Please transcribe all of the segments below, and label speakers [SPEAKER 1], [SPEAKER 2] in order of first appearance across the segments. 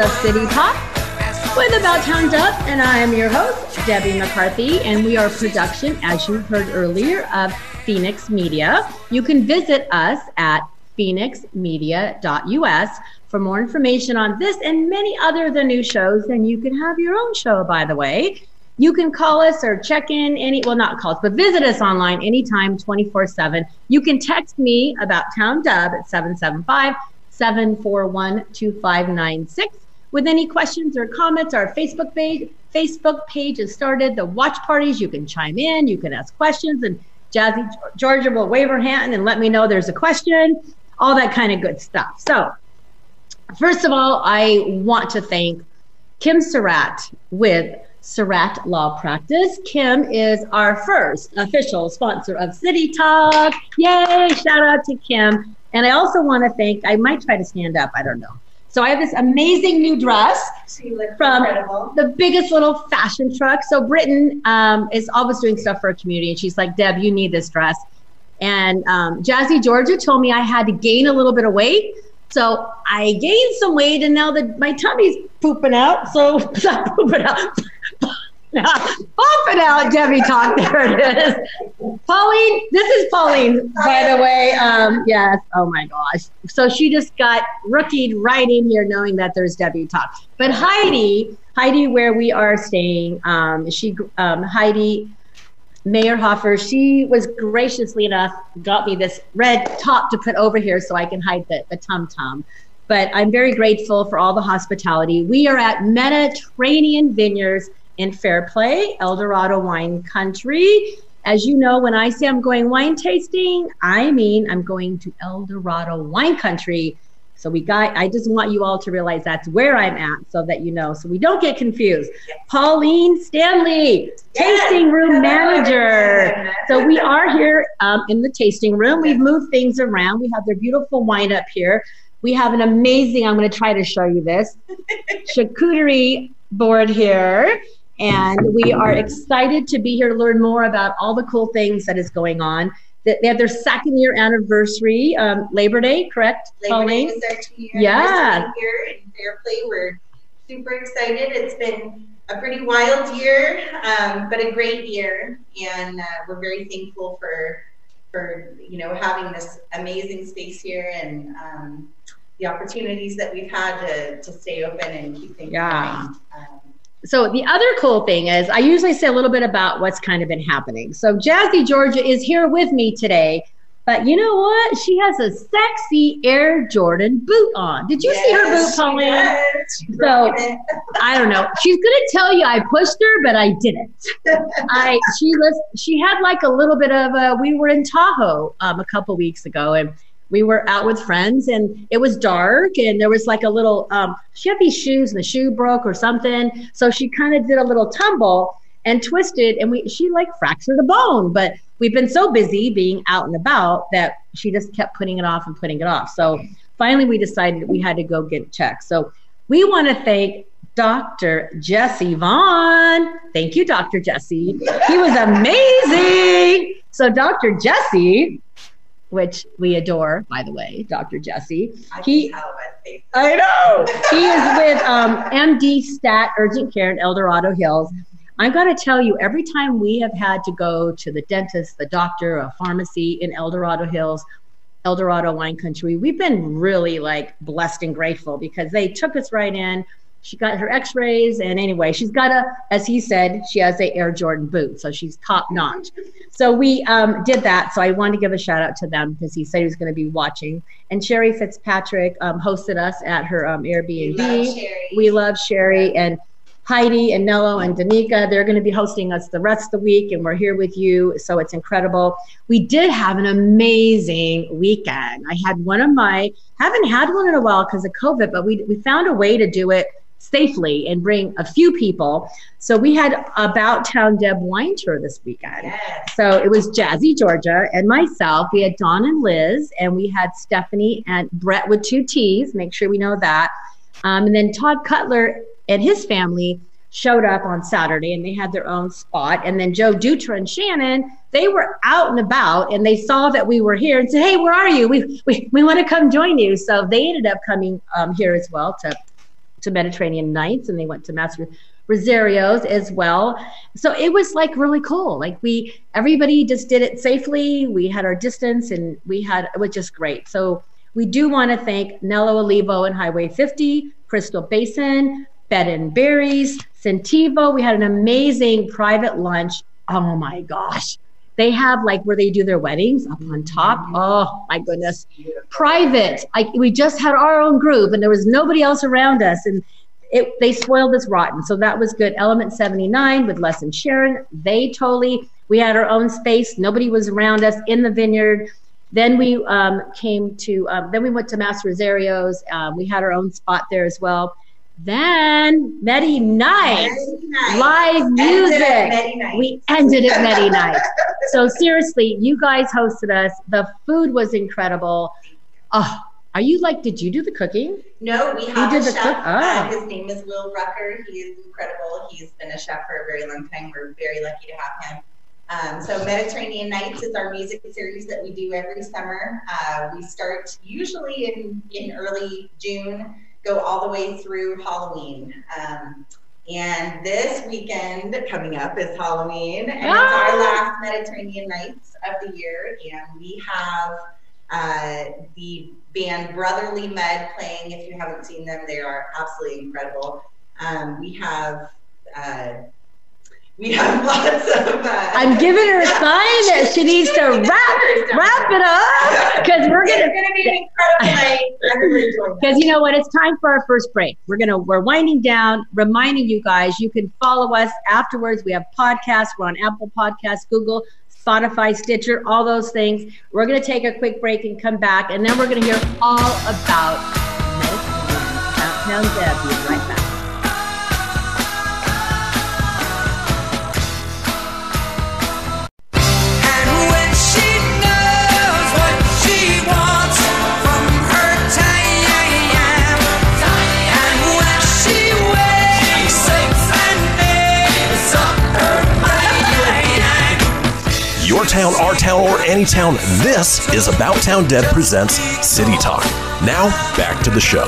[SPEAKER 1] Of City Pop with About Town Deb. And I am your host, Debbie McCarthy. And we are production, as you heard earlier, of Phoenix Media. You can visit us at phoenixmedia.us for more information on this and many other of the new shows. And you can have your own show, by the way. You can call us or check in any, well, not call us, but visit us online anytime, 24 7. You can text me about Town Deb at 775 741 2596 with any questions or comments. Our Facebook page, Facebook page has started. The watch parties, you can chime in, you can ask questions, and Jazzy Georgia will wave her hand and let me know there's a question, all that kind of good stuff. So, first of all, I want to thank Kim Surratt with Surratt Law Practice. Kim is our first official sponsor of City Talk. Yay! Shout out to Kim. And I also want to thank, I might try to stand up, I don't know. So I have this amazing new dress from the biggest little fashion truck. So Britain um, is always doing stuff for her community, and she's like, Deb, you need this dress. And um, Jazzy Georgia told me I had to gain a little bit of weight. So I gained some weight, and now that my tummy's pooping out. So not pooping out. Popping out, Debbie talk. There it is. Pauline, this is Pauline, by the way. Um, yes. Oh my gosh. So she just got rookied right in here, knowing that there's Debbie talk. But Heidi, Heidi, where we are staying, um, she, um, Heidi Mayor Hoffer, she was graciously enough got me this red top to put over here so I can hide the, the tum tum. But I'm very grateful for all the hospitality. We are at Mediterranean Vineyards in Fairplay, El Dorado Wine Country. As you know, when I say I'm going wine tasting, I mean I'm going to El Dorado Wine Country. So we got I just want you all to realize that's where I'm at so that you know so we don't get confused. Pauline Stanley, tasting room manager. So we are here um, in the tasting room. We've moved things around. We have their beautiful wine up here. We have an amazing, I'm going to try to show you this, charcuterie board here. And we are excited to be here to learn more about all the cool things that is going on. They they have their second year anniversary, um, Labor Day, correct,
[SPEAKER 2] Labor Day
[SPEAKER 1] Pauline?
[SPEAKER 2] is our two-year
[SPEAKER 1] Yeah.
[SPEAKER 2] anniversary here in Fairplay. We're super excited. It's been a pretty wild year, um, but a great year, and uh, we're very thankful for for you know having this amazing space here and um, the opportunities that we've had to, to stay open and keep things
[SPEAKER 1] Yeah.
[SPEAKER 2] going. Um,
[SPEAKER 1] So the other cool thing is I usually say a little bit about what's kind of been happening. So Jazzy Georgia is here with me today, but you know what? She has a sexy Air Jordan boot on. Did you see her boot,
[SPEAKER 2] yes,
[SPEAKER 1] Pauline? So- I don't know. She's gonna tell you I pushed her, but I didn't. I she was she had like a little bit of a. We were in Tahoe um, a couple weeks ago, and we were out with friends, and it was dark, and there was like a little. Um, she had these shoes, and the shoe broke or something, so she kind of did a little tumble and twisted, and we she like fractured a bone. But we've been so busy being out and about that she just kept putting it off and putting it off. So finally, we decided we had to go get checked. So we want to thank Dr. Jesse Vaughn. Thank you, Dr. Jesse. He was amazing. So, Dr. Jesse, which we adore, by the way, Dr. Jesse.
[SPEAKER 2] I
[SPEAKER 1] He,
[SPEAKER 2] can tell by the face.
[SPEAKER 1] I know. He is with um, MD Stat Urgent Care in El Dorado Hills. I'm going to tell you, every time we have had to go to the dentist, the doctor, a pharmacy in El Dorado Hills, El Dorado Wine Country, we've been really like blessed and grateful because they took us right in. She got her x-rays and anyway she's got a as he said she has a air jordan boot so she's top notch. So we um, did that so i wanted to give a shout out to them because he said he was going to be watching. And sherry fitzpatrick um, hosted us at her um, airbnb.
[SPEAKER 2] We love Sherry.
[SPEAKER 1] we love sherry and heidi and nello and danica. They're going to be hosting us the rest of the week and we're here with you so it's incredible. We did have an amazing weekend. I had one of my haven't had one in a while because of covid but we, we found a way to do it safely and bring a few people. So we had About Town Deb wine tour this weekend.
[SPEAKER 2] Yes.
[SPEAKER 1] So it was Jazzy Georgia and myself. We had Dawn and Liz, and we had Stephanie and Brett with two T's. Make sure we know that. Um, and then Todd Cutler and his family showed up on Saturday and they had their own spot. And then Joe Dutra and Shannon, they were out and about and they saw that we were here and said, Hey, where are you? We, we, we want to come join you. So they ended up coming um, here as well to to Mediterranean Nights and they went to Master Rosario's as well. So it was like really cool. Like we, everybody just did it safely. We had our distance and we had, it was just great. So we do want to thank Nello Olivo and Highway 50, Crystal Basin, Bed and Berries, Centivo. We had an amazing private lunch. Oh my gosh. They have like where they do their weddings up on top. Oh my goodness private. I, we just had our own group and there was nobody else around us. And it, they spoiled us rotten. So that was good. Element 79 with Les and Sharon, they totally, we had our own space. Nobody was around us in the vineyard. Then we um, came to, um, then we went to Mastroserio's. Um, we had our own spot there as well. Then Medi Night, live music.
[SPEAKER 2] Night.
[SPEAKER 1] We ended at Medi Night. So seriously, you guys hosted us. The food was incredible. Oh, are you like? Did you do the cooking?
[SPEAKER 2] No, we have
[SPEAKER 1] did
[SPEAKER 2] a
[SPEAKER 1] the
[SPEAKER 2] chef.
[SPEAKER 1] cook-
[SPEAKER 2] Uh,
[SPEAKER 1] oh.
[SPEAKER 2] his name is Will Rucker. He is incredible. He's been a chef for a very long time. We're very lucky to have him. Um, so Mediterranean Nights is our music series that we do every summer. Uh, we start usually in, in early June, go all the way through Halloween. Um, and this weekend coming up is Halloween, and it's
[SPEAKER 1] Ah!
[SPEAKER 2] our last Mediterranean Nights of the year. And we have uh, the band Brotherly Med playing. If you haven't seen them, they are absolutely incredible. Um, we have uh, we have lots of. Uh,
[SPEAKER 1] I'm giving her a sign that she needs to wrap wrap it up because we're gonna.
[SPEAKER 2] gonna be an incredible night.
[SPEAKER 1] Because you know what, it's time for our first break. We're gonna we're winding down, reminding you guys you can follow us afterwards. We have podcasts. We're on Apple Podcasts, Google, Spotify, Stitcher, all those things. We're gonna take a quick break and come back, and then we're gonna hear all about Downtown Deb. Right
[SPEAKER 3] Your town, our town, or any town, this is About Town Deb presents City Talk. Now, back to the show.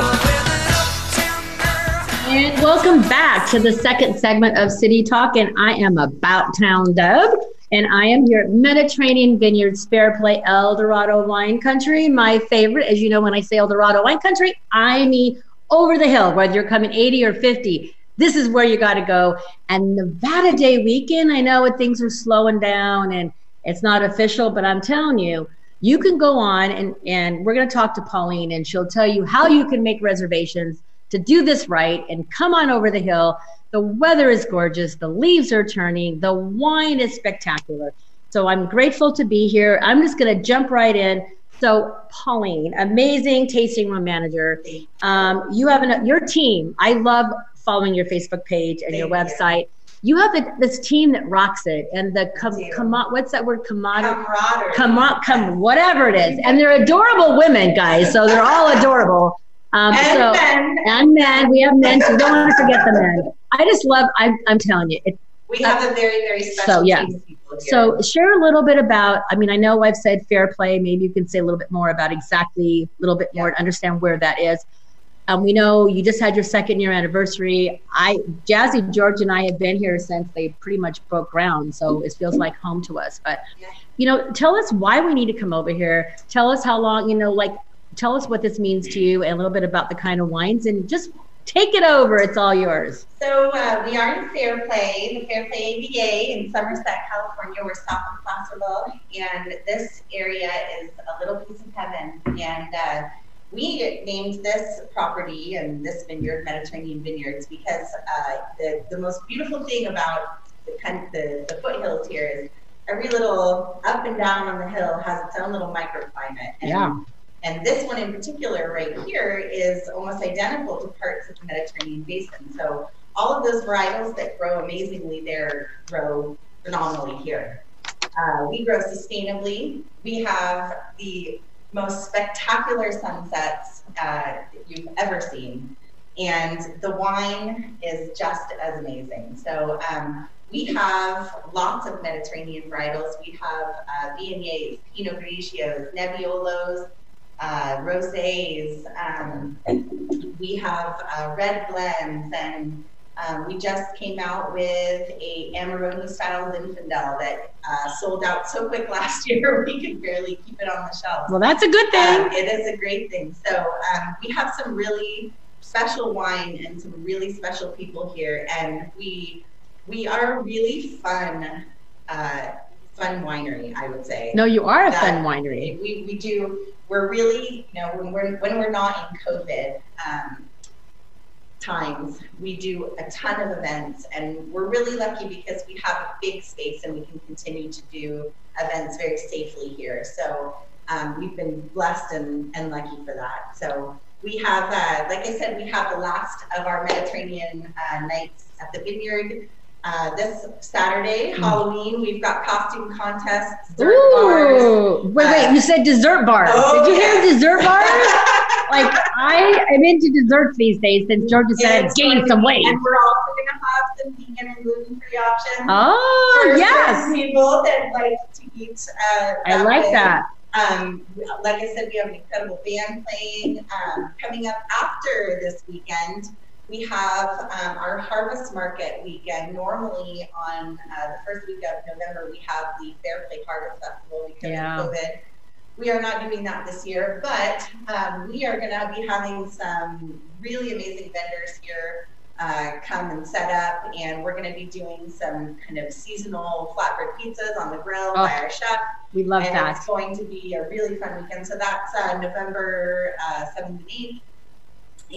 [SPEAKER 1] And welcome back to the second segment of City Talk. And I am about town Deb. And I am here at Mediterranean Vineyards Fair Play El Dorado Wine Country. My favorite, as you know, when I say El Dorado Wine Country, I mean over the hill, whether you're coming 80 or 50. This is where you got to go. And Nevada Day weekend, I know things are slowing down and it's not official, but I'm telling you, you can go on and, and we're going to talk to Pauline and she'll tell you how you can make reservations to do this right and come on over the hill. The weather is gorgeous. The leaves are turning. The wine is spectacular. So I'm grateful to be here. I'm just going to jump right in. So Pauline, amazing tasting room manager. Um, you have an, your team. I love following your Facebook page and your
[SPEAKER 2] Thank you.
[SPEAKER 1] website. You have a, this team that rocks it, and the com, com, what's that word? Camaraderie
[SPEAKER 2] Camaraderie.
[SPEAKER 1] come on, come, whatever it is. And they're adorable women, guys. So they're all adorable. Um,
[SPEAKER 2] And
[SPEAKER 1] so,
[SPEAKER 2] men.
[SPEAKER 1] and men, we have men too. Don't want to forget the men. I just love, I'm, I'm telling you. It,
[SPEAKER 2] We have a very, very special
[SPEAKER 1] So, yeah.
[SPEAKER 2] team of people here.
[SPEAKER 1] so share a little bit about, I mean, I know I've said fair play. Maybe you can say a little bit more about exactly, a little bit more
[SPEAKER 2] Yeah.
[SPEAKER 1] to understand where that is. Um, we know you just had your second year anniversary. I, Jazzy, George, and I have been here since they pretty much broke ground. So it feels like home to us. But, you know, tell us why we need to come over here. Tell us how long, you know, like, tell us what this means to you and a little bit about the kind of wines and just Take it over. It's all yours.
[SPEAKER 2] So uh, we are in Fairplay, the Fairplay ABA in Somerset, California. We're south of Placerville, and this area is a little piece of heaven. And uh, we named this property and this vineyard Mediterranean Vineyards because uh, the the most beautiful thing about the, the the foothills here is every little up and down on the hill has its own little microclimate. And
[SPEAKER 1] Yeah.
[SPEAKER 2] and this one in particular right here is almost identical to parts of the Mediterranean basin. So all of those varietals that grow amazingly there grow phenomenally here. Uh, we grow sustainably. We have the most spectacular sunsets uh, you've ever seen. And the wine is just as amazing. So um, we have lots of Mediterranean varietals. We have uh, Viogniers, Pinot Grigios, Nebbiolos, uh, rosés. Um, we have uh, red blends, and um, we just came out with a Amarone style Zinfandel that uh, sold out so quick last year we could barely keep it on the shelf.
[SPEAKER 1] Well, that's a good
[SPEAKER 2] Um,
[SPEAKER 1] thing.
[SPEAKER 2] it is a great thing. So um, we have some really special wine and some really special people here, and we we are a really fun uh, fun winery, I would say.
[SPEAKER 1] No, you are a
[SPEAKER 2] That-
[SPEAKER 1] fun winery.
[SPEAKER 2] We, we do. We're really, you know, when we're when we're not in COVID um, times, we do a ton of events, and we're really lucky because we have a big space and we can continue to do events very safely here. So um, we've been blessed and, and lucky for that. So we have, uh, like I said, we have the last of our Mediterranean uh, nights at the vineyard. Uh, this Saturday, Halloween, we've got costume contests, dessert bars.
[SPEAKER 1] Ooh. Wait, wait. You said dessert bars.
[SPEAKER 2] Oh,
[SPEAKER 1] Did you hear dessert bars? like I am into desserts these days since Georgia said
[SPEAKER 2] It's
[SPEAKER 1] gain
[SPEAKER 2] going
[SPEAKER 1] some weight.
[SPEAKER 2] And we're also going to have some vegan and gluten-free options.
[SPEAKER 1] Oh
[SPEAKER 2] for
[SPEAKER 1] yes,
[SPEAKER 2] people that like to eat. Uh,
[SPEAKER 1] I like
[SPEAKER 2] way.
[SPEAKER 1] that.
[SPEAKER 2] Um, like I said, we have an incredible band playing. Um, coming up after this weekend, we have um, our Harvest Market weekend. Normally on uh, the first week of November, we have the Fairplay Harvest Festival because
[SPEAKER 1] Yeah.
[SPEAKER 2] of COVID. We are not doing that this year, but um, we are going to be having some really amazing vendors here uh, come and set up, and we're going to be doing some kind of seasonal flatbread pizzas on the grill by
[SPEAKER 1] Oh,
[SPEAKER 2] our chef
[SPEAKER 1] We love
[SPEAKER 2] and
[SPEAKER 1] that.
[SPEAKER 2] it's going to be a really fun weekend. So that's uh, November uh, 7th and 8th.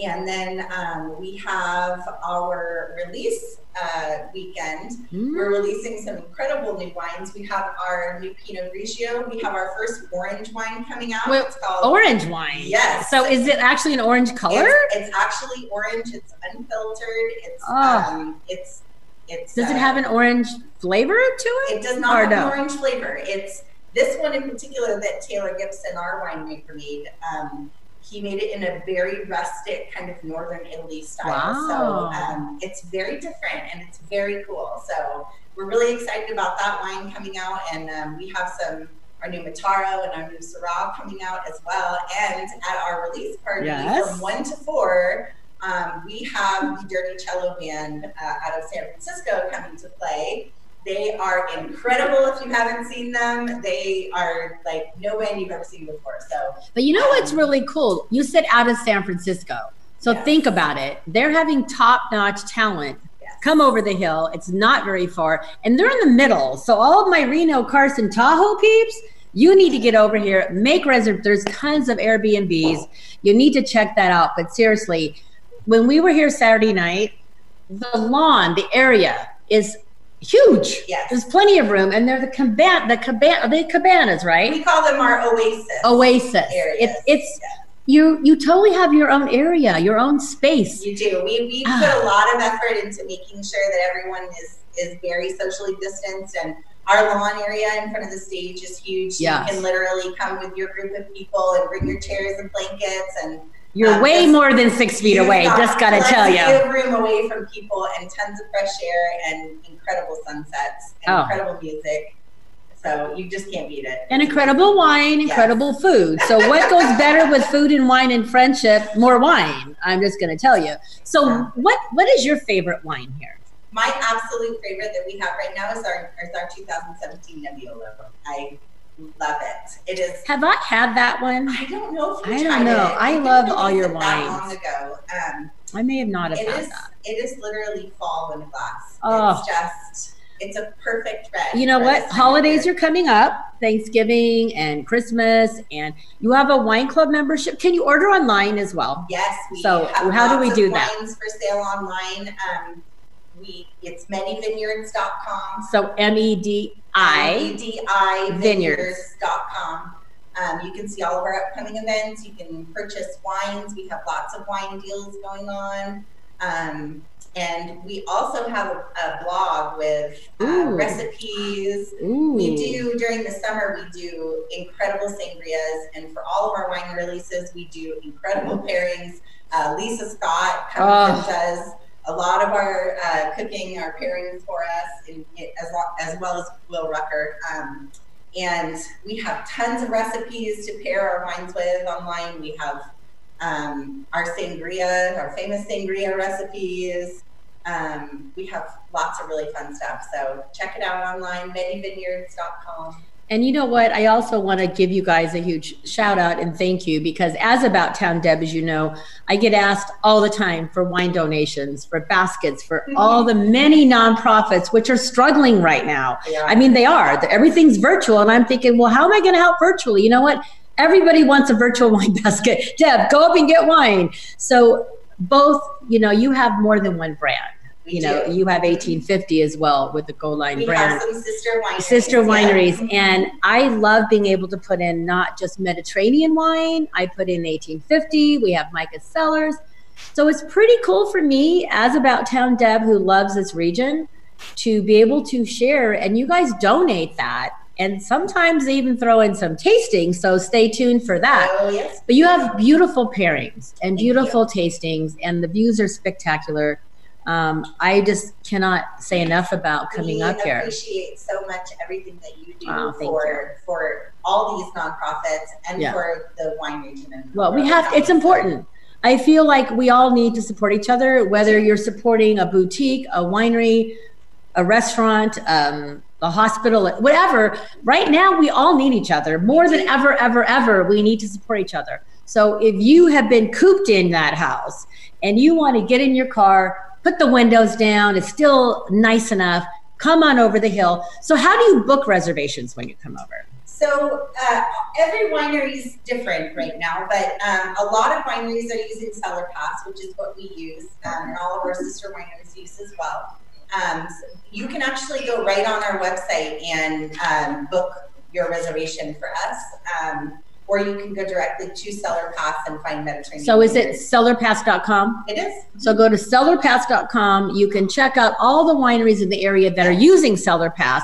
[SPEAKER 2] And then um, we have our release uh, weekend.
[SPEAKER 1] Mm.
[SPEAKER 2] We're releasing some incredible new wines. We have our new Pinot Grigio. We have our first orange wine coming out.
[SPEAKER 1] Wait,
[SPEAKER 2] it's called
[SPEAKER 1] Orange wine.
[SPEAKER 2] Yes.
[SPEAKER 1] So is it actually an orange color?
[SPEAKER 2] It's, it's actually orange. It's unfiltered. It's
[SPEAKER 1] Oh.
[SPEAKER 2] um, it's it's.
[SPEAKER 1] Does it
[SPEAKER 2] uh,
[SPEAKER 1] have an orange flavor to it?
[SPEAKER 2] It does not have
[SPEAKER 1] no?
[SPEAKER 2] an orange flavor. It's this one in particular that Taylor Gibson, our winemaker, made. Um, he made it in a very rustic kind of northern Italy style.
[SPEAKER 1] Wow.
[SPEAKER 2] So um, it's very different and it's very cool. So we're really excited about that wine coming out, and um, we have some our new Mataro and our new Syrah coming out as well. And at our release party
[SPEAKER 1] Yes.
[SPEAKER 2] from one to four. Um, we have the Dirty Cello Band uh, out of San Francisco coming to play. They are incredible if you haven't seen them. They are like no band you've ever seen before. So
[SPEAKER 1] But you know what's um, really cool? You said out of San Francisco. So
[SPEAKER 2] Yes.
[SPEAKER 1] think about it. They're having top notch talent come over the hill. It's not very far. And they're in the middle. So all of my Reno, Carson, Tahoe peeps, you need to get over here, make reservations. There's tons of Airbnbs. You need to check that out. But seriously, when we were here Saturday night, the lawn, the area is huge.
[SPEAKER 2] Yes.
[SPEAKER 1] There's plenty of room. And they're the caban the caban the cabanas, right?
[SPEAKER 2] We call them our oasis.
[SPEAKER 1] Oasis.
[SPEAKER 2] Areas.
[SPEAKER 1] It's it's
[SPEAKER 2] Yeah.
[SPEAKER 1] you you totally have your own area, your own space.
[SPEAKER 2] You do. We, we
[SPEAKER 1] Ah.
[SPEAKER 2] put a lot of effort into making sure that everyone is, is very socially distanced and our lawn area in front of the stage is huge.
[SPEAKER 1] Yes.
[SPEAKER 2] You can literally come with your group of people and bring your chairs and blankets and
[SPEAKER 1] You're
[SPEAKER 2] Um,
[SPEAKER 1] way more than six feet away.
[SPEAKER 2] got
[SPEAKER 1] Just gotta tell you.
[SPEAKER 2] room away from people and tons of fresh air and incredible sunsets and
[SPEAKER 1] Oh.
[SPEAKER 2] incredible music. So you just can't beat it.
[SPEAKER 1] And incredible wine, incredible food. So what goes better with food and wine and friendship? More wine. I'm just gonna tell you. So what what is your favorite wine here?
[SPEAKER 2] My absolute favorite that we have right now is our is our 2017 Nebbiolo. I love it. It is.
[SPEAKER 1] Have I had that one?
[SPEAKER 2] I don't know if
[SPEAKER 1] I don't know. I
[SPEAKER 2] didn't
[SPEAKER 1] love all your wines.
[SPEAKER 2] long ago. Um,
[SPEAKER 1] I may have not have
[SPEAKER 2] It
[SPEAKER 1] had
[SPEAKER 2] is.
[SPEAKER 1] that.
[SPEAKER 2] It is literally fall in a glass.
[SPEAKER 1] Oh.
[SPEAKER 2] It's just. It's a perfect red.
[SPEAKER 1] You know what?
[SPEAKER 2] this time of
[SPEAKER 1] Holidays are coming up, Thanksgiving and Christmas, and you have a wine club membership. Can you order online as well?
[SPEAKER 2] Yes. We
[SPEAKER 1] So, how do we do that?
[SPEAKER 2] Wines for sale online. Um, we it's medivineyards.com.
[SPEAKER 1] So M E D I.
[SPEAKER 2] EDI
[SPEAKER 1] Vineyards.
[SPEAKER 2] vineyards.com. Um, you can see all of our upcoming events. You can purchase wines. We have lots of wine deals going on. Um, and we also have a, a blog with uh, recipes.
[SPEAKER 1] Ooh.
[SPEAKER 2] We do during the summer. We do incredible sangrias, and for all of our wine releases, we do incredible pairings. Uh, Lisa Scott comes
[SPEAKER 1] Oh.
[SPEAKER 2] and does a lot of our uh, cooking, our pairings for us, as, lo- as well as Will Rucker. Um, and we have tons of recipes to pair our wines with online. We have um, our sangria, our famous sangria recipes. Um, we have lots of really fun stuff. So check it out online, medivineyards.com.
[SPEAKER 1] And you know what? I also want to give you guys a huge shout out and thank you because, as About Town Deb, as you know, I get asked all the time for wine donations, for baskets, for mm-hmm. all the many nonprofits which are struggling right now. I mean, they are. Everything's virtual. And I'm thinking, well, how am I going to help virtually? You know what? Everybody wants a virtual wine basket. Deb, go up and get wine. So, both, you know, you have more than one brand. You know,
[SPEAKER 2] do.
[SPEAKER 1] you have mm-hmm. 1850 as well with the Go Line
[SPEAKER 2] we
[SPEAKER 1] brand.
[SPEAKER 2] have some sister wineries.
[SPEAKER 1] sister
[SPEAKER 2] yeah.
[SPEAKER 1] wineries. Mm-hmm. And i love being able to put in not just mediterranean wine. I put in 1850 we have micah cellars so it's pretty cool for me as about town deb who loves this region to be able to share. And you guys donate that. And sometimes they even throw in some tasting so stay tuned for that.
[SPEAKER 2] Oh, yes.
[SPEAKER 1] but you have beautiful pairings and
[SPEAKER 2] Thank you.
[SPEAKER 1] beautiful tastings. And the views are spectacular um, i just cannot say enough about coming
[SPEAKER 2] we
[SPEAKER 1] up here I
[SPEAKER 2] appreciate so much everything that you do
[SPEAKER 1] Wow, thank
[SPEAKER 2] for for all these nonprofits and
[SPEAKER 1] Yeah.
[SPEAKER 2] for the wine region.
[SPEAKER 1] Well, we have, it's important. I feel like we all need to support each other, whether you're supporting a boutique, a winery, a restaurant, um, a hospital, whatever. Right now, we all need each other more than ever, ever, ever. We need to support each other. So if you have been cooped in that house and you want to get in your car, put the windows down, it's still nice enough, come on over the hill. So, how do you book reservations when you come over?
[SPEAKER 2] So uh, every winery is different right now, but um, a lot of wineries are using Cellar Pass, which is what we use, um, and all of our sister wineries use as well. Um, so you can actually go right on our website and um, book your reservation for us, um, or you can go directly to Cellar Pass and find Mediterranean.
[SPEAKER 1] So, is it cellarpass.com?
[SPEAKER 2] It is.
[SPEAKER 1] So go to cellarpass.com. You can check out all the wineries in the area that are using Cellar Pass.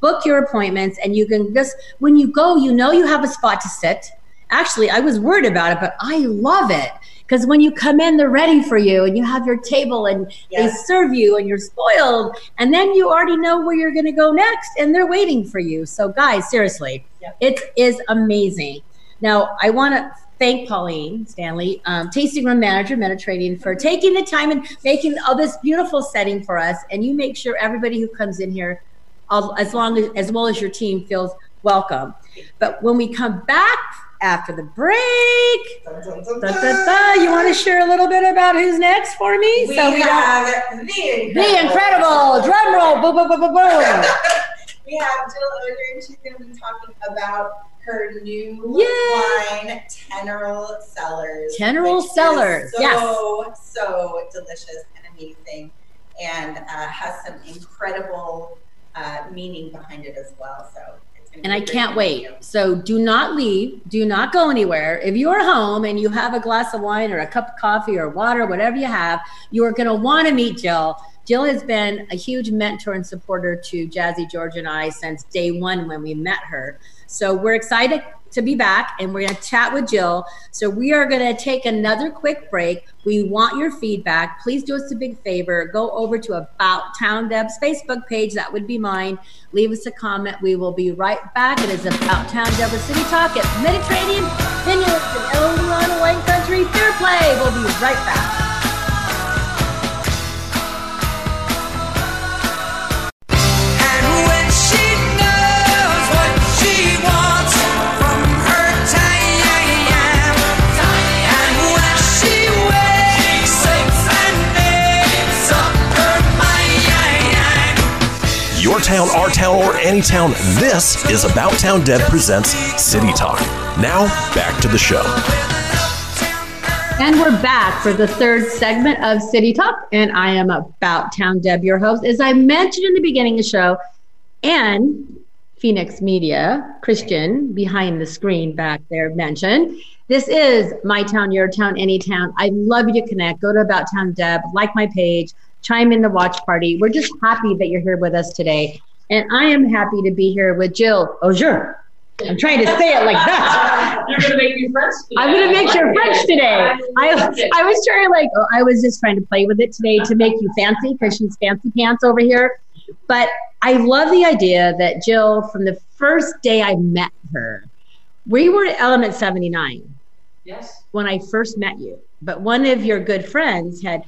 [SPEAKER 1] Book your appointments, and you can just when you go, you know you have a spot to sit. Actually, I was worried about it, but I love it because when you come in, they're ready for you, and you have your table, and they serve you, and you're spoiled, and then you already know where you're going to go next, and they're waiting for you. So, guys, seriously,
[SPEAKER 2] Yeah.
[SPEAKER 1] it is amazing. Now, I want to thank Pauline Stanley, um, tasting room manager, Mediterranean, for taking the time and making all this beautiful setting for us. And you make sure everybody who comes in here, as long as as well as your team, feels welcome. But when we come back after the break,
[SPEAKER 2] Dun, dun, dun,
[SPEAKER 1] da,
[SPEAKER 2] dun.
[SPEAKER 1] da, da, you want to share a little bit about who's next for me?
[SPEAKER 2] So we
[SPEAKER 1] don't-
[SPEAKER 2] have the incredible.
[SPEAKER 1] the incredible drum roll, boom, boom, boom, boom, boom.
[SPEAKER 2] we have Jill and she's going to be talking about her new
[SPEAKER 1] Yay!
[SPEAKER 2] wine, Teneral Cellars.
[SPEAKER 1] Teneral
[SPEAKER 2] which
[SPEAKER 1] Cellars,
[SPEAKER 2] so,
[SPEAKER 1] yes.
[SPEAKER 2] so delicious and amazing, and uh, has some incredible uh, meaning behind it as well. So,
[SPEAKER 1] And I can't wait. So do not leave. Do not go anywhere. If you're home and you have a glass of wine or a cup of coffee or water, whatever you have, you are going to want to meet Jill. Jill has been a huge mentor and supporter to Jazzy George and I since day one when we met her. So we're excited to be back and we're going to chat with Jill. So we are going to take another quick break. We want your feedback. Please do us a big favor. Go over to About Town Deb's Facebook page. That would be mine. Leave us a comment. We will be right back. It is About Town Deborah City Talk at Mediterranean Vineyards in El Wine Country. Fair play. We'll be right back.
[SPEAKER 3] Town, our town, or any town, this is About Town Deb presents City Talk. Now, back to the show.
[SPEAKER 1] And we're back for the third segment of City Talk. And I am About Town Deb, your host. As I mentioned in the beginning of the show, and Phoenix Media, Christian behind the screen back there mentioned. This is my town, your town, any town. I'd love you to connect. Go to About Town Deb, like my page, chime in the watch party. We're just happy that you're here with us today. And I am happy to be here with Jill oh, Ogier. I'm trying to say it like that.
[SPEAKER 4] You're gonna make me French. Today.
[SPEAKER 1] I'm gonna make your French today. I, I was trying like oh, I was just trying to play with it today to make you fancy because she's fancy pants over here. But I love the idea that Jill, from the first day I met her, we were at Element 79
[SPEAKER 4] Yes.
[SPEAKER 1] when I first met you. But one of your good friends had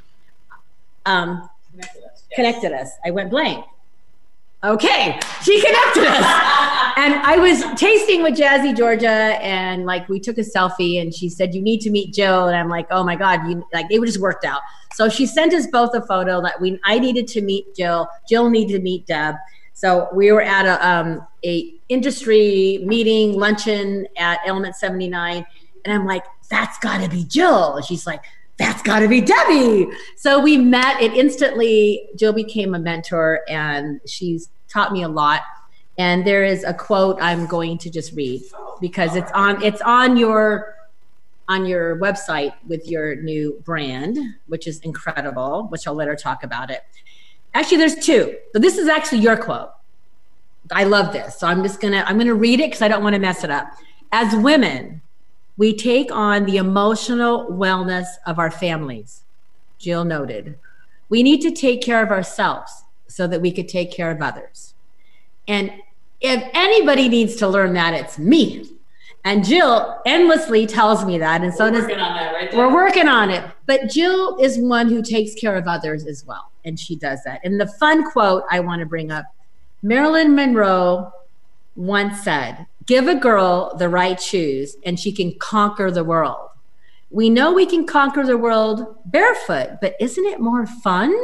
[SPEAKER 1] um,
[SPEAKER 4] Connected us. Yes.
[SPEAKER 1] connected us. I went blank. Okay, she connected us. And I was tasting with Jazzy Georgia, and like we took a selfie, and she said, "You need to meet Jill." And I'm like, "Oh my God!" You like it just worked out. So she sent us both a photo that we I needed to meet Jill. Jill needed to meet Deb. So we were at a um, a industry meeting luncheon at Element 79, and I'm like, "That's got to be Jill." And she's like, that's got to be Debbie. So we met, and instantly Jill became a mentor, and she's taught me a lot. And there is a quote I'm going to just read because it's on it's on your on your website with your new brand, which is incredible. Which I'll let her talk about it. Actually, there's two. So this is actually your quote. I love this, so I'm just gonna I'm gonna read it because I don't want to mess it up. As women, we take on the emotional wellness of our families. Jill noted. We need to take care of ourselves so that we could take care of others. And if anybody needs to learn that, it's me. And Jill endlessly tells me that. And so
[SPEAKER 4] We're
[SPEAKER 1] does
[SPEAKER 4] working on that right there.
[SPEAKER 1] we're working on it. But Jill is one who takes care of others as well. And she does that. And the fun quote I want to bring up Marilyn Monroe once said, Give a girl the right shoes and she can conquer the world. We know we can conquer the world barefoot, but isn't it more fun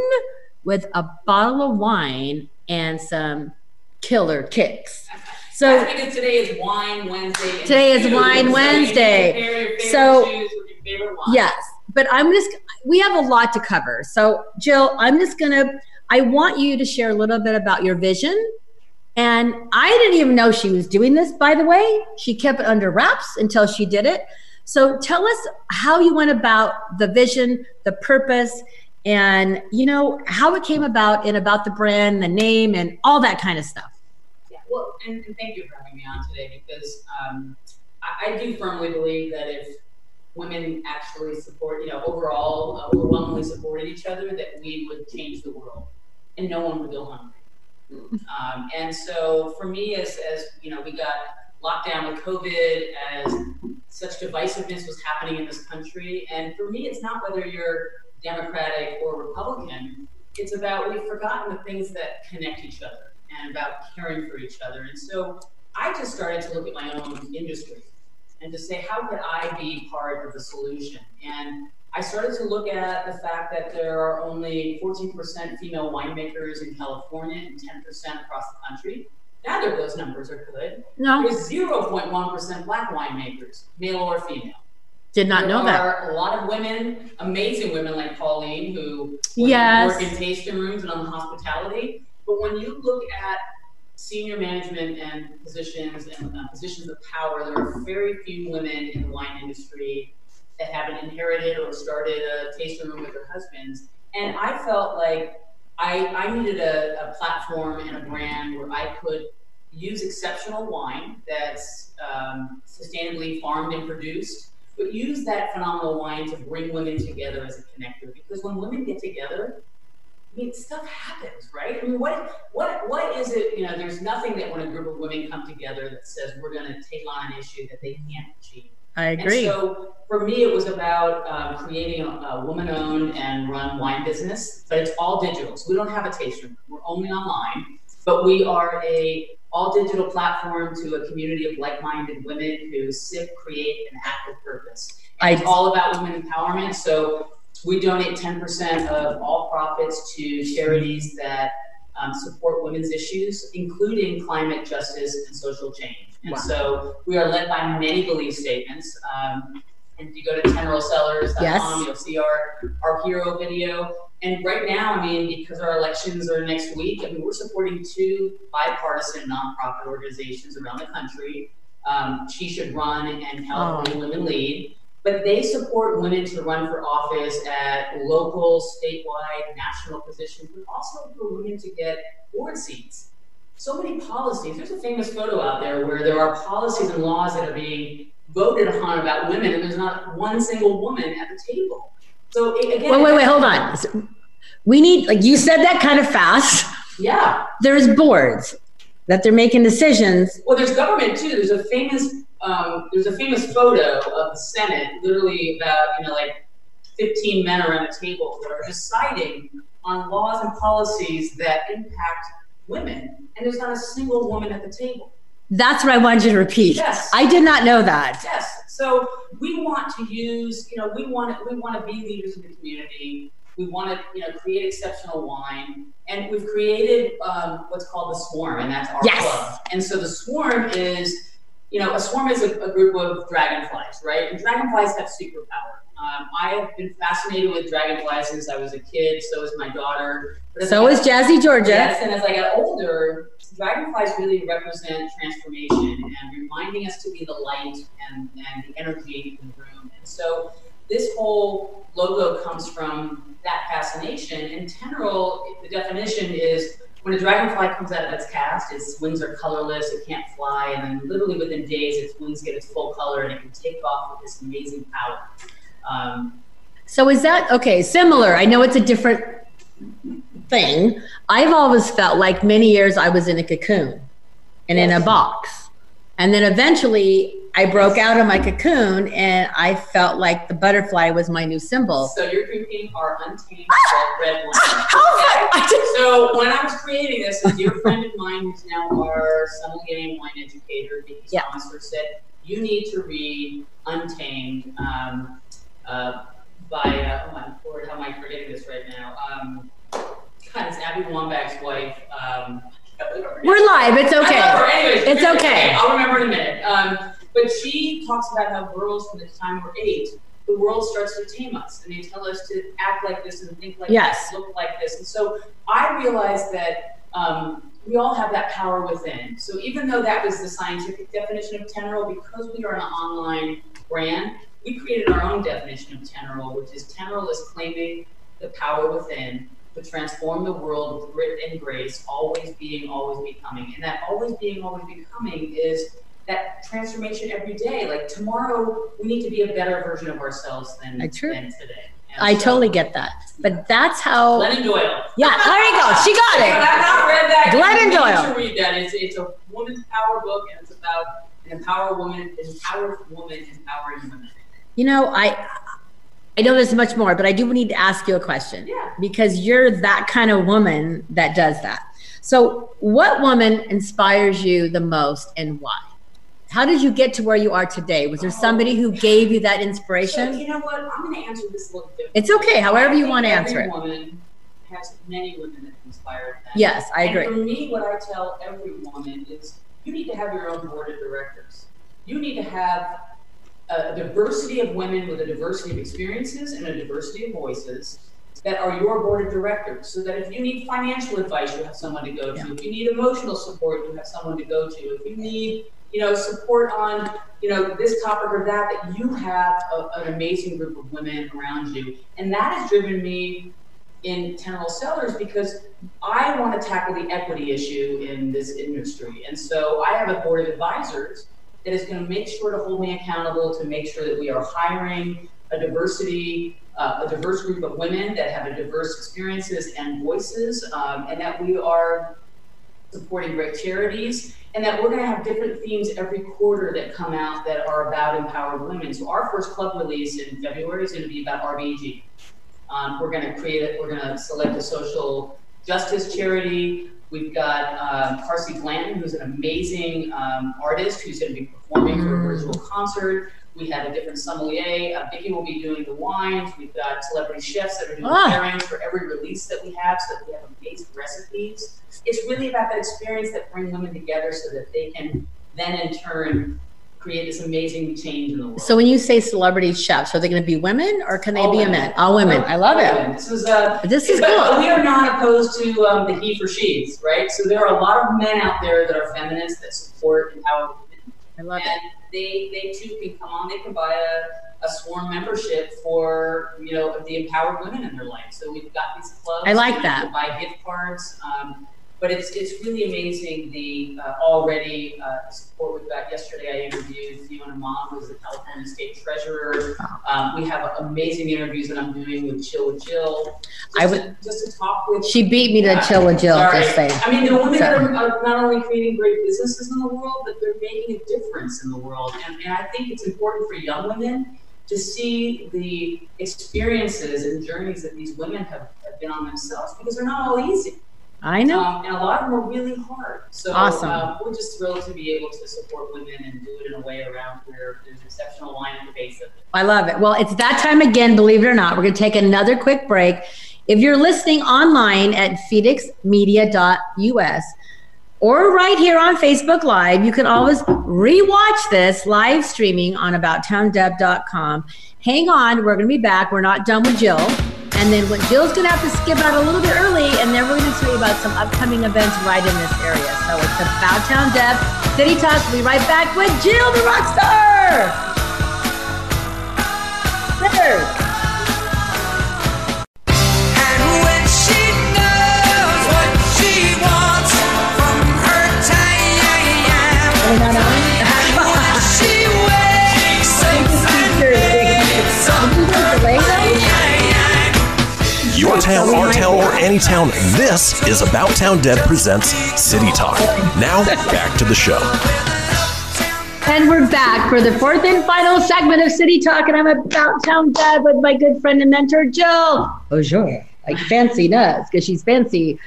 [SPEAKER 1] with a bottle of wine and some killer kicks? So
[SPEAKER 4] because today is Wine Wednesday.
[SPEAKER 1] Today is Wine
[SPEAKER 4] so you need to
[SPEAKER 1] Wednesday.
[SPEAKER 4] pair your favorite
[SPEAKER 1] So-
[SPEAKER 4] shoes with your favorite wine.
[SPEAKER 1] Yes, but I'm just, we have a lot to cover. So, Jill, I'm just going to, I want you to share a little bit about your vision. And I didn't even know she was doing this, by the way. She kept it under wraps until she did it. So, tell us how you went about the vision, the purpose, and, you know, how it came about and about the brand, the name, and all that kind of stuff.
[SPEAKER 4] Yeah, well, and, and thank you for having me on today because um, I, I do firmly believe that if women actually support, you know, overall uh, overwhelmingly supported each other, that we would change the world and no one would go hungry. Um, and so for me, as, as you know, we got locked down with COVID, as such divisiveness was happening in this country, and for me, it's not whether you're Democratic or Republican. It's about we've forgotten the things that connect each other and about caring for each other. And so I just started to look at my own industry and to say, how could I be part of the solution? And I started to look at the fact that there are only 14% female winemakers in California and 10% across the country. Neither of those numbers are good.
[SPEAKER 1] No,
[SPEAKER 4] There's 0.1% black winemakers, male or female.
[SPEAKER 1] did not
[SPEAKER 4] there
[SPEAKER 1] know that.
[SPEAKER 4] There are a lot of women, amazing women like Pauline, who work-
[SPEAKER 1] Yes.
[SPEAKER 4] work in tasting rooms and on the hospitality. But when you look at senior management and positions and uh, positions of power, there are very few women in the wine industry that haven't inherited or started a tasting room with their husbands. And I felt like I, I needed a, a platform and a brand where I could use exceptional wine that's um, sustainably farmed and produced, but use that phenomenal wine to bring women together as a connector. Because when women get together, I mean, stuff happens, right? I mean, what, what, what is it? You know, there's nothing that when a group of women come together that says we're going to take on an issue that they can't achieve.
[SPEAKER 1] I
[SPEAKER 4] And
[SPEAKER 1] agree.
[SPEAKER 4] so for me, it was about um, creating a, a woman-owned and run wine business, but it's all digital. So we don't have a taste room. We're only online, but we are a all digital platform to a community of like-minded women who sip, create, and act with purpose. And it's all about women empowerment. So we donate 10% of all profits to charities that um, support women's issues, including climate justice and social change. And
[SPEAKER 1] Wow.
[SPEAKER 4] so we are led by many belief statements. Um, if you go to teneralcellars.com,
[SPEAKER 1] Yes.
[SPEAKER 4] you'll see our, our hero video. And right now, I mean, because our elections are next week, I mean, we're supporting two bipartisan nonprofit organizations around the country. Um, she should run and California Women Lead. But they support women to run for office at local, statewide, national positions, but also for women to get board seats. So many policies. There's a famous photo out there where there are policies and laws that are being voted upon about women, and there's not one single woman at the table. So it, again,
[SPEAKER 1] Wait, wait, wait, hold on. So We need, like you said that kind of fast.
[SPEAKER 4] Yeah.
[SPEAKER 1] There's boards that they're making decisions.
[SPEAKER 4] Well, there's government too. There's a famous um, there's a famous photo of the Senate, literally about you know like 15 men around a table that are deciding on laws and policies that impact women, and there's not a single woman at the table.
[SPEAKER 1] That's what I wanted you to repeat.
[SPEAKER 4] Yes.
[SPEAKER 1] I did not know that.
[SPEAKER 4] Yes. So we want to use, you know, we want to, we want to be leaders in the community. We want to, you know, create exceptional wine, and we've created um, what's called the Swarm, and that's our
[SPEAKER 1] Yes.
[SPEAKER 4] club. And so the Swarm is, you know, a swarm is a, a group of dragonflies, right? And dragonflies have superpower. Um, I have been fascinated with dragonflies since I was a kid. So is my daughter.
[SPEAKER 1] So is Jazzy Georgia.
[SPEAKER 4] Yes, and as I got older, dragonflies really represent transformation and reminding us to be the light and, and the energy in the room. And so this whole logo comes from that fascination. And Teneral, the definition is when a dragonfly comes out of its cast, its wings are colorless, it can't fly, and then literally within days, its wings get its full color and it can take off with this amazing power. Um,
[SPEAKER 1] So is that okay? Similar. I know it's a different thing. I've always felt like many years I was in a cocoon and in a box. And then eventually I broke out of my cocoon and I felt like the butterfly was my new symbol.
[SPEAKER 4] so you're drinking our untamed red wine.
[SPEAKER 1] Fun! Just-
[SPEAKER 4] So when I was creating this, a dear friend of mine who's now our sommelier and wine educator, Vicky
[SPEAKER 1] Yeah.
[SPEAKER 4] Sponsor, said, you need to read Untamed um, uh, by, uh, oh my lord, how am I forgetting this right now? Um, God, it's Abby Wambach's wife. Um,
[SPEAKER 1] We're live. It's
[SPEAKER 4] I love her.
[SPEAKER 1] okay.
[SPEAKER 4] Anyways,
[SPEAKER 1] It's
[SPEAKER 4] here's-
[SPEAKER 1] okay.
[SPEAKER 4] I'll remember in a minute. Um, but she talks about how girls from the time we're eight, the world starts to tame us, and they tell us to act like this and think like
[SPEAKER 1] Yes.
[SPEAKER 4] this, look like this. And so I realized that um, we all have that power within. So even though that was the scientific definition of Teneral, because we are an online brand, we created our own definition of Teneral, which is Teneral is claiming the power within to transform the world with grit and grace, always being, always becoming. And that always being, always becoming is that transformation every day. Like tomorrow, we need to be a better version of ourselves than, than today. And
[SPEAKER 1] I
[SPEAKER 4] so-
[SPEAKER 1] totally get that. But that's how,
[SPEAKER 4] Glennon Doyle.
[SPEAKER 1] yeah, there you go. She got
[SPEAKER 4] it. I've not read that.
[SPEAKER 1] Glennon Doyle.
[SPEAKER 4] to read that. It's, it's a woman's power book, and it's about an empowered woman, an empowered woman empowering women.
[SPEAKER 1] You know, I I know there's much more, but I do need to ask you a question.
[SPEAKER 4] Yeah.
[SPEAKER 1] Because you're that kind of woman that does that. So, what woman inspires you the most and why? How did you get to where you are today? Was there somebody who oh. gave you that
[SPEAKER 4] So,
[SPEAKER 1] inspiration?
[SPEAKER 4] you know what? I'm going to answer this a little different.
[SPEAKER 1] It's okay, however you want to answer it.
[SPEAKER 4] woman has many women that inspired them.
[SPEAKER 1] Yes, I agree.
[SPEAKER 4] And for me, what I tell every woman is you need to have your own board of directors. You need to have a diversity of women with a diversity of experiences and a diversity of voices that are your board of directors. So that if you need financial advice, you have someone to go to.
[SPEAKER 1] Yeah.
[SPEAKER 4] If you need emotional support, you have someone to go to. If you need you know, support on, you know, this topic or that, that you have a, an amazing group of women around you. And that has driven me in Teneral Cellars because I want to tackle the equity issue in this industry. And so I have a board of advisors that is going to make sure to hold me accountable to make sure that we are hiring a diversity, uh, a diverse group of women that have a diverse experiences and voices, um, and that we are supporting great charities, and that we're going to have different themes every quarter that come out that are about empowered women. So our first club release in February is going to be about RBG. Um, we're going to create it. We're going to select a social justice charity. We've got um, Parsi Blanton, who's an amazing um, artist who's going to be performing for a virtual concert. We have a different sommelier. Uh, Vicky will be doing the wines. We've got celebrity chefs that are doing
[SPEAKER 1] Ah.
[SPEAKER 4] pairings for every release that we have, so that we have amazing recipes. it's really about that experience that bring women together so that they can then in turn create this amazing change in the world.
[SPEAKER 1] So when you say celebrity chefs, are they going to be women or can they
[SPEAKER 4] All
[SPEAKER 1] be a man? All women. I love
[SPEAKER 4] All
[SPEAKER 1] it.
[SPEAKER 4] women. This is uh,
[SPEAKER 1] This is cool.
[SPEAKER 4] We are not opposed to um, the he for she's, right? So there are a lot of men out there that are feminists that support empowered women,
[SPEAKER 1] I love it.
[SPEAKER 4] and they they too can come on. They can buy a, a swarm membership for you know the empowered women in their life. So we've got these clubs.
[SPEAKER 1] I like that.
[SPEAKER 4] buy gift cards. Um, but it's, it's really amazing the uh, already uh, support we've got. Yesterday, I interviewed Fiona Ma, who's the California State Treasurer. Um, we have amazing interviews that I'm doing with Chill with Jill. Just,
[SPEAKER 1] I
[SPEAKER 4] to, just to talk with
[SPEAKER 1] She beat me to chill with Jill,
[SPEAKER 4] Sorry. I mean, the women
[SPEAKER 1] So-
[SPEAKER 4] are, are not only creating great businesses in the world, but they're making a difference in the world. And, and I think it's important for young women to see the experiences and journeys that these women have, have been on themselves because they're not all easy.
[SPEAKER 1] I know.
[SPEAKER 4] Um, and a lot of them are really hard. So
[SPEAKER 1] Awesome.
[SPEAKER 4] uh, we're just thrilled to be able to support women and do it in a way around where there's exceptional line at the base of it.
[SPEAKER 1] I love it. Well, it's that time again, believe it or not. We're going to take another quick break. If you're listening online at phoenixmedia.us or right here on Facebook Live, you can always rewatch this live streaming on abouttowndeb.com. Hang on, we're going to be back. We're not done with Jill. And then what Jill's going to have to skip out a little bit early, and then we're going to tell you about some upcoming events right in this area. So it's About Town Deb City Talk. We'll be right back with Jill, the Rockstar. There.
[SPEAKER 3] Your town, our town, or any town, this is About Town Deb presents City Talk. Now, back to the show.
[SPEAKER 1] And we're back for the fourth and final segment of City Talk, and I'm about town Deb with my good friend and mentor, Jill. Oh, sure. Like fancy nuts, because she's fancy.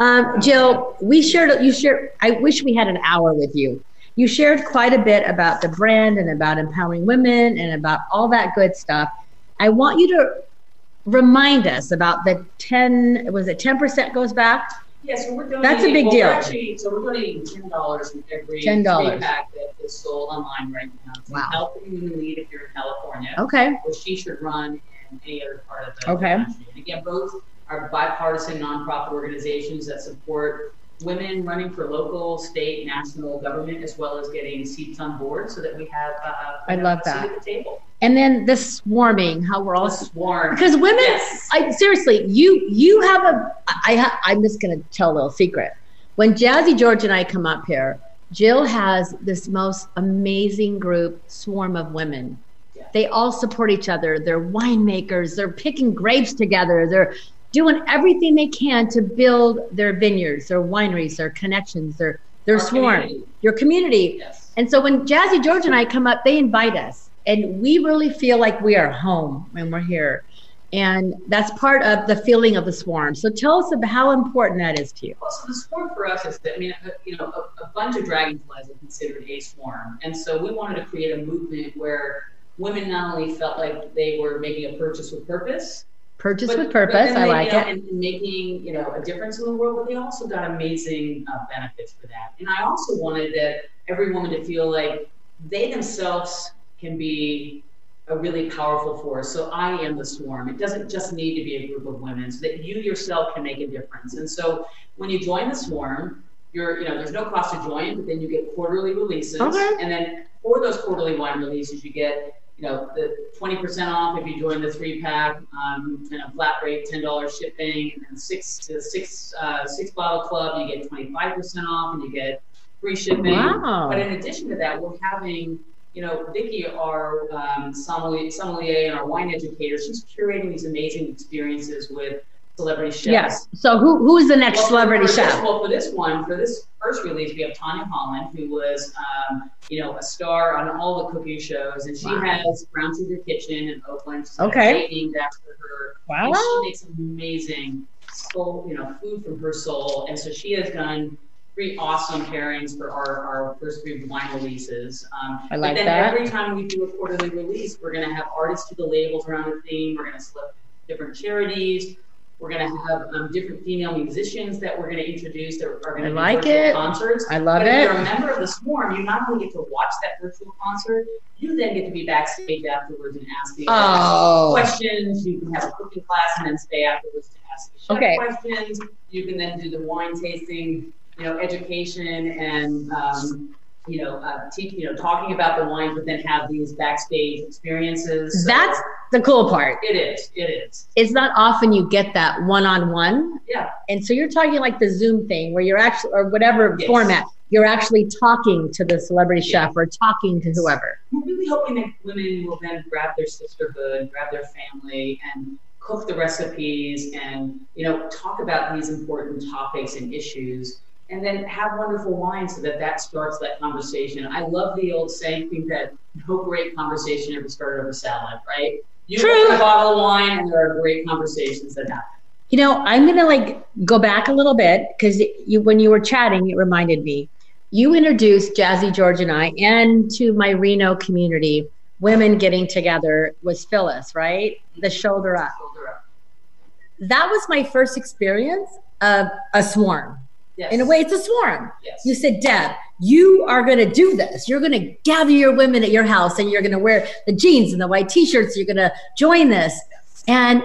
[SPEAKER 1] Um, Jill, we shared, you shared, I wish we had an hour with you. You shared quite a bit about the brand and about empowering women and about all that good stuff. I want you to remind us about the 10, was it 10% goes back?
[SPEAKER 4] Yeah, so we're donating.
[SPEAKER 1] That's a big
[SPEAKER 4] well,
[SPEAKER 1] deal.
[SPEAKER 4] Actually, so we're donating ten dollars from every
[SPEAKER 1] $10.
[SPEAKER 4] three pack that is sold online right now. To
[SPEAKER 1] Wow.
[SPEAKER 4] Help Women in Need if you're in California,
[SPEAKER 1] Okay.
[SPEAKER 4] or she should run in any other part of the
[SPEAKER 1] Okay.
[SPEAKER 4] country. And again, both are bipartisan nonprofit organizations that support women running for local, state, national government, as well as getting seats on board, so that we have. Uh,
[SPEAKER 1] I love
[SPEAKER 4] a seat
[SPEAKER 1] that.
[SPEAKER 4] At the table.
[SPEAKER 1] And then the swarming, how we're all
[SPEAKER 4] sworn.
[SPEAKER 1] because women
[SPEAKER 4] Yes.
[SPEAKER 1] I seriously, you you have a I ha, I'm just going to tell a little secret. When Jazzy George and I come up here, Jill has this most amazing group swarm of women.
[SPEAKER 4] Yeah.
[SPEAKER 1] They all support each other. They're winemakers. They're picking grapes together. They're doing everything they can to build their vineyards, their wineries, their connections, their their
[SPEAKER 4] Our
[SPEAKER 1] swarm,
[SPEAKER 4] community.
[SPEAKER 1] your community.
[SPEAKER 4] Yes.
[SPEAKER 1] And so when Jazzy George and I come up, they invite us, and we really feel like we are home when we're here. And that's part of the feeling of the swarm. So tell us about how important that is to you.
[SPEAKER 4] Well, so the swarm for us is that, I mean, uh, you know, a, a bunch of dragonflies are considered a swarm. And so we wanted to create a movement where women not only felt like they were making a purchase with purpose,
[SPEAKER 1] Purchase
[SPEAKER 4] but-
[SPEAKER 1] with purpose. I like
[SPEAKER 4] you know,
[SPEAKER 1] it.
[SPEAKER 4] And, and making, you know, a difference in the world, but they also got amazing uh, benefits for that. And I also wanted that every woman to feel like they themselves can be a really powerful force. So I am the swarm. It doesn't just need to be a group of women, so that you yourself can make a difference. And so when you join the swarm, you're, you know, there's no cost to join, but then you get quarterly releases.
[SPEAKER 1] Okay.
[SPEAKER 4] And then for those quarterly wine releases, you get, you know, the 20% off if you join the three pack, um, and a flat rate, $10 shipping, and then six, the six, uh, six bottle club, you get 25% off and you get free shipping.
[SPEAKER 1] Wow.
[SPEAKER 4] But in addition to that, we're having, you know, Vicky, our um, sommelier, sommelier and our wine educator, she's curating these amazing experiences with celebrity chefs.
[SPEAKER 1] Yes. So who who is the next
[SPEAKER 4] Well,
[SPEAKER 1] celebrity
[SPEAKER 4] for
[SPEAKER 1] chef?
[SPEAKER 4] well, for this one, for this first release, we have Tanya Holland, who was, um, you know, a star on all the cooking shows, and she
[SPEAKER 1] Wow.
[SPEAKER 4] has Brown Sugar Kitchen in Oakland. She's
[SPEAKER 1] Okay.
[SPEAKER 4] named after her.
[SPEAKER 1] Wow.
[SPEAKER 4] And she makes amazing soul, you know, food from her soul, and so she has done three awesome pairings for our, our first three wine releases. Um,
[SPEAKER 1] I like
[SPEAKER 4] but then
[SPEAKER 1] that.
[SPEAKER 4] every time we do a quarterly release, we're going to have artists do the labels around the theme. We're going to select different charities. We're going to have um, different female musicians that we're going to introduce that are going to
[SPEAKER 1] like it.
[SPEAKER 4] concerts.
[SPEAKER 1] I love
[SPEAKER 4] but if
[SPEAKER 1] it.
[SPEAKER 4] you're a member of the Swarm, you not only get to watch that virtual concert, you then get to be backstage afterwards and ask the
[SPEAKER 1] Oh,
[SPEAKER 4] questions. You can have a cooking class and then stay afterwards to ask the
[SPEAKER 1] Okay.
[SPEAKER 4] questions. You can then do the wine tasting, you know, education and um, you know, uh, teach, you know, talking about the wines, but then have these backstage experiences. So
[SPEAKER 1] that's the cool part.
[SPEAKER 4] it is. It is.
[SPEAKER 1] It's not often you get that one on one.
[SPEAKER 4] Yeah.
[SPEAKER 1] And so you're talking like the Zoom thing where you're actually, or whatever
[SPEAKER 4] Yes.
[SPEAKER 1] format, you're actually talking to the celebrity
[SPEAKER 4] Yeah.
[SPEAKER 1] chef or talking to whoever.
[SPEAKER 4] We're really hoping that women will then grab their sisterhood, grab their family, and cook the recipes, and you know, talk about these important topics and issues, and then have wonderful wine so that that starts that conversation. I love the old saying that no great conversation ever started over salad, right? You
[SPEAKER 1] True.
[SPEAKER 4] open a bottle of wine, and there are great conversations that happen.
[SPEAKER 1] You know, I'm gonna like go back a little bit because you, when you were chatting, it reminded me. You introduced Jazzy George and I, and to my Reno community, women getting together was Phyllis, right? The shoulder up.
[SPEAKER 4] Shoulder up.
[SPEAKER 1] That was my first experience of a swarm.
[SPEAKER 4] Yes.
[SPEAKER 1] In a way, it's a swarm.
[SPEAKER 4] Yes.
[SPEAKER 1] You said, Deb, you are going to do this. You're going to gather your women at your house and you're going to wear the jeans and the white t shirts. You're going to join this. And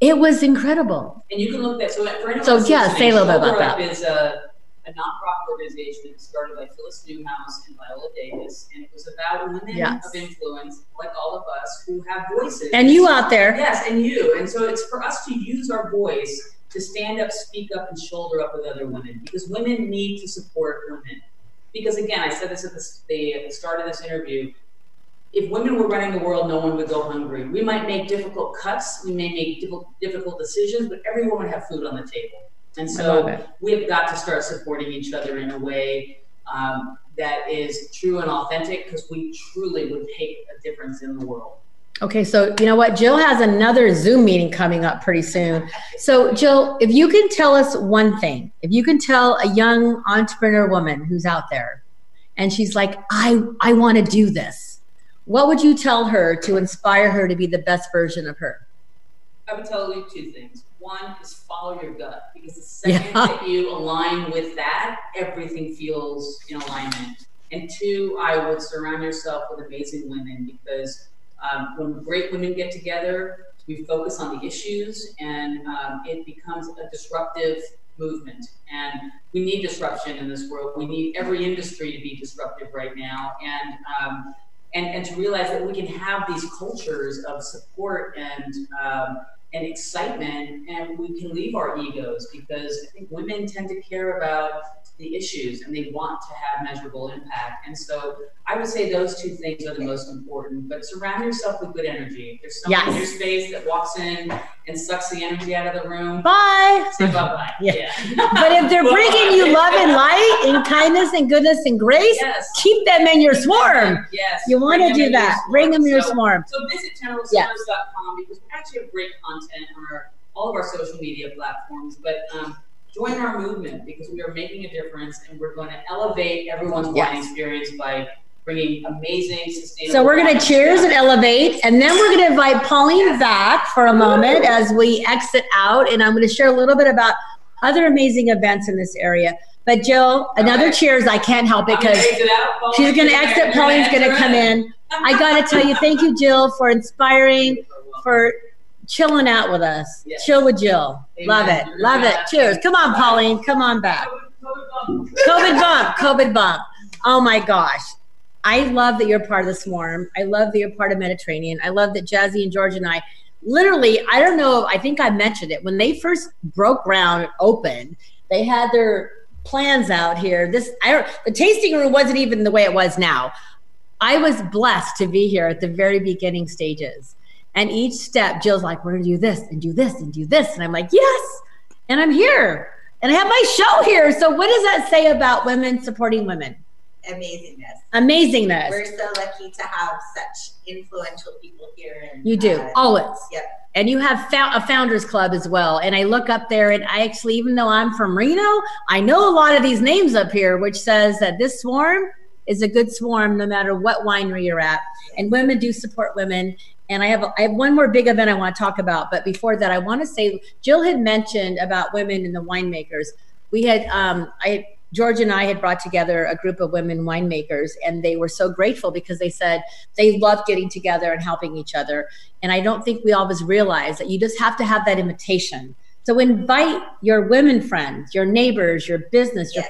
[SPEAKER 1] it was incredible.
[SPEAKER 4] And you can look at so for anyone
[SPEAKER 1] So, yeah, say a little bit about that.
[SPEAKER 4] Is a, a nonprofit organization started by Phyllis Newhouse and Viola Davis, and it was about women
[SPEAKER 1] Yes.
[SPEAKER 4] of influence, like all of us, who have voices.
[SPEAKER 1] And you out there,
[SPEAKER 4] yes, and you, and so it's for us to use our voice to stand up, speak up, and shoulder up with other women because women need to support women. Because again, I said this at the, the, at the start of this interview. If women were running the world, no one would go hungry. We might make difficult cuts, we may make difficult, difficult decisions, but everyone would have food on the table. And so we've got to start supporting each other in a way um, that is true and authentic because we truly would make a difference in the world.
[SPEAKER 1] Okay, so you know what? Jill has another Zoom meeting coming up pretty soon. So, Jill, if you can tell us one thing, if you can tell a young entrepreneur woman who's out there and she's like, I, I want to do this, what would you tell her to inspire her to be the best version of her?
[SPEAKER 4] I would tell you two things. One is follow your gut because the second
[SPEAKER 1] Yeah.
[SPEAKER 4] that you align with that, everything feels in alignment. And two, I would surround yourself with amazing women because um, when great women get together, we focus on the issues and um, it becomes a disruptive movement. And we need disruption in this world. We need every industry to be disruptive right now. And um, and, and to realize that we can have these cultures of support and um, and excitement, and we can leave our egos because I think women tend to care about the issues and they want to have measurable impact. And so I would say those two things are the most important. But surround yourself with good energy. If there's someone in your space that walks in and sucks the energy out of the room,
[SPEAKER 1] Bye.
[SPEAKER 4] say bye bye.
[SPEAKER 1] Yeah. But if they're bringing you love and light and kindness and goodness and grace,
[SPEAKER 4] yes.
[SPEAKER 1] keep them in your swarm.
[SPEAKER 4] Yes.
[SPEAKER 1] You want to
[SPEAKER 4] Bring them
[SPEAKER 1] do that. Bring them in your swarm.
[SPEAKER 4] So visit
[SPEAKER 1] Yeah.
[SPEAKER 4] teneralcellars.com because we actually have great content on our, all of our social media platforms. But um, join our movement because we are making a difference and we're going to elevate everyone's wine experience by bringing amazing, sustainable.
[SPEAKER 1] So we're going to cheers and elevate, and then we're going to invite Pauline back for a moment as we exit out, and I'm going to share a little bit about other amazing events in this area. But Jill, another
[SPEAKER 4] right.
[SPEAKER 1] cheers. I can't help it because
[SPEAKER 4] exit out, Pauline.
[SPEAKER 1] she's going to exit. Pauline's going to come in. I got to tell you, thank you, Jill, for inspiring, for chilling out with us.
[SPEAKER 4] Yes.
[SPEAKER 1] Chill with Jill.
[SPEAKER 4] Amen.
[SPEAKER 1] Love it.
[SPEAKER 4] You're
[SPEAKER 1] Love it. Cheers. Come on, Pauline. Come on back. COVID bump, COVID bump. Oh my gosh. I love that you're part of the swarm. I love that you're part of Mediterranean. I love that Jazzy and George and I literally, I don't know, I think I mentioned it. When they first broke ground and opened, they had their plans out here. This I don't the tasting room wasn't even the way it was now. I was blessed to be here at the very beginning stages. And each step, Jill's like, we're gonna do this and do this and do this. And I'm like, yes. And I'm here. And I have my show here. So what does that say about women supporting women?
[SPEAKER 2] Amazingness.
[SPEAKER 1] Amazingness.
[SPEAKER 2] We're so lucky to have such influential people here. And,
[SPEAKER 1] You do
[SPEAKER 2] uh,
[SPEAKER 1] always.
[SPEAKER 2] Yep.
[SPEAKER 1] And you have a founders club as well. And I look up there, and I actually, even though I'm from Reno, I know a lot of these names up here, which says that this swarm is a good swarm no matter what winery you're at. And women do support women. And I have I have one more big event I want to talk about, but before that, I want to say Jill had mentioned about women in the winemakers. We had um, I George and I had brought together a group of women winemakers, and they were so grateful because they said they love getting together and helping each other. And I don't think we always realize that you just have to have that invitation. So invite your women friends, your neighbors, your business, your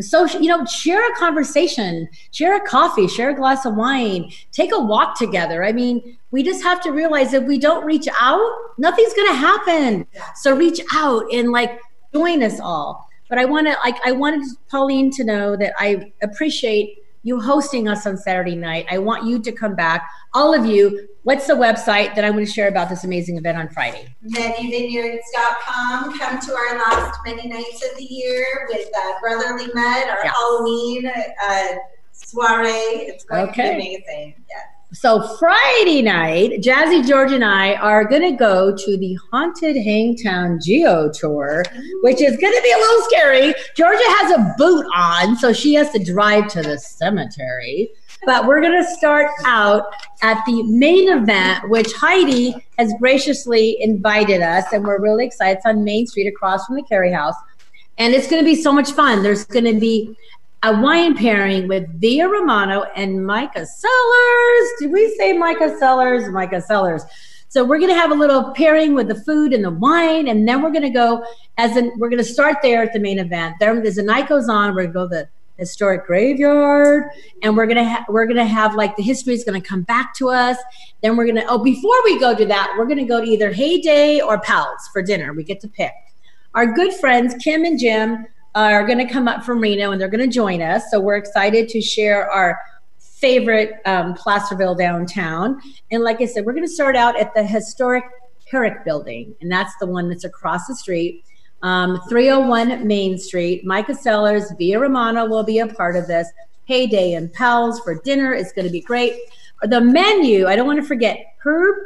[SPEAKER 1] social, you know, share a conversation, share a coffee, share a glass of wine, take a walk together. I mean, we just have to realize if we don't reach out, nothing's going to happen. So reach out and like join us all. But I want to like I wanted Pauline to know that I appreciate you hosting us on Saturday night. I want you to come back. All of you, what's the website that I'm going to share about this amazing event on Friday?
[SPEAKER 2] medivineyards.com. Come to our last many nights of the year with uh, Brotherly Med, our
[SPEAKER 1] Yeah.
[SPEAKER 2] Halloween uh, soiree. It's going
[SPEAKER 1] Okay.
[SPEAKER 2] to be amazing. Yes.
[SPEAKER 1] So Friday night, Jazzy George and I are going to go to the Haunted Hangtown Geo Tour, which is going to be a little scary. Georgia has a boot on, so she has to drive to the cemetery. But we're going to start out at the main event, which Heidi has graciously invited us, and we're really excited. It's on Main Street across from the Cary House. And it's going to be so much fun. There's going to be a wine pairing with Via Romano and Mica Cellars. Did we say Mica Cellars? Mica Cellars. So we're going to have a little pairing with the food and the wine, and then we're going to go as in we're going to start there at the main event. Then as the night goes on, we're going to go to the historic graveyard, and we're going to ha- we're going to have like the history is going to come back to us. Then we're going to oh before we go to that, we're going to go to either Heyday or Pals for dinner. We get to pick. Our good friends Kim and Jim are going to come up from Reno and they're going to join us. So we're excited to share our favorite um, Placerville downtown. And like I said, we're going to start out at the historic Herrick building, and that's the one that's across the street. Um, 301 Main Street. Mica Cellars, Via Romano will be a part of this. Heyday and Pals for dinner is going to be great. The menu, I don't want to forget Herb,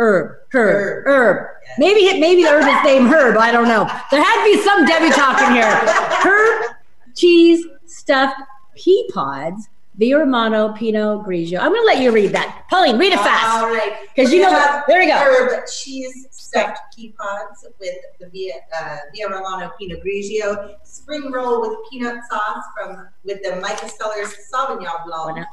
[SPEAKER 1] Herb, Herb,
[SPEAKER 2] Herb.
[SPEAKER 1] Herb. Maybe maybe the herb is named Herb. I don't know. There had to be some Debbie talk in here. Herb, cheese, stuffed pea pods, Via Romano, Pinot Grigio. I'm going to let you read that. Pauline, read it fast.
[SPEAKER 2] All right.
[SPEAKER 1] Because you know-
[SPEAKER 2] have
[SPEAKER 1] there we go.
[SPEAKER 2] Herb cheese stuffed pea pods with the Via, uh, Via Romano Pinot Grigio, spring roll with peanut sauce from with the Mica Cellars Sauvignon Blanc,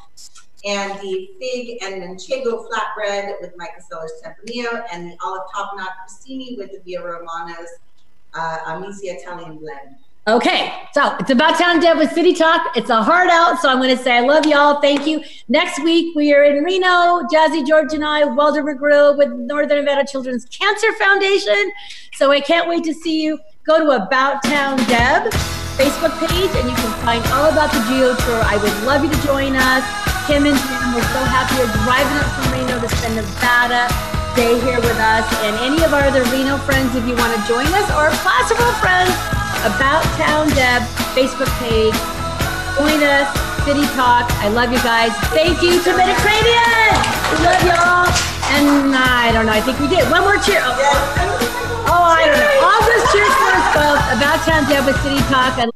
[SPEAKER 2] and the fig and manchego flatbread with Mica Cellars Tempranillo, and the olive tapenade crostini with the Via Romano's uh, Amici Italian blend.
[SPEAKER 1] Okay, so it's about town Deb with City Talk. It's a hard out, so I'm going to say I love y'all. Thank you. Next week we are in Reno. Jazzy George and I, Walter McGrew with Northern Nevada Children's Cancer Foundation. So I can't wait to see you. Go to About Town Deb Facebook page, and you can find all about the Geo Tour. I would love you to join us. Kim and Jim, we're so happy you're driving up from Reno to spend Nevada day here with us, and any of our other Reno friends, if you want to join us, or Placerville friends. About Town Deb Facebook page. Join us, City Talk. I love you guys. Thank you to Mediterranean. We love y'all. And I don't know. I think we did. One more cheer. Oh, oh I don't know. I'll just cheers for us both. About Town Deb with City Talk. I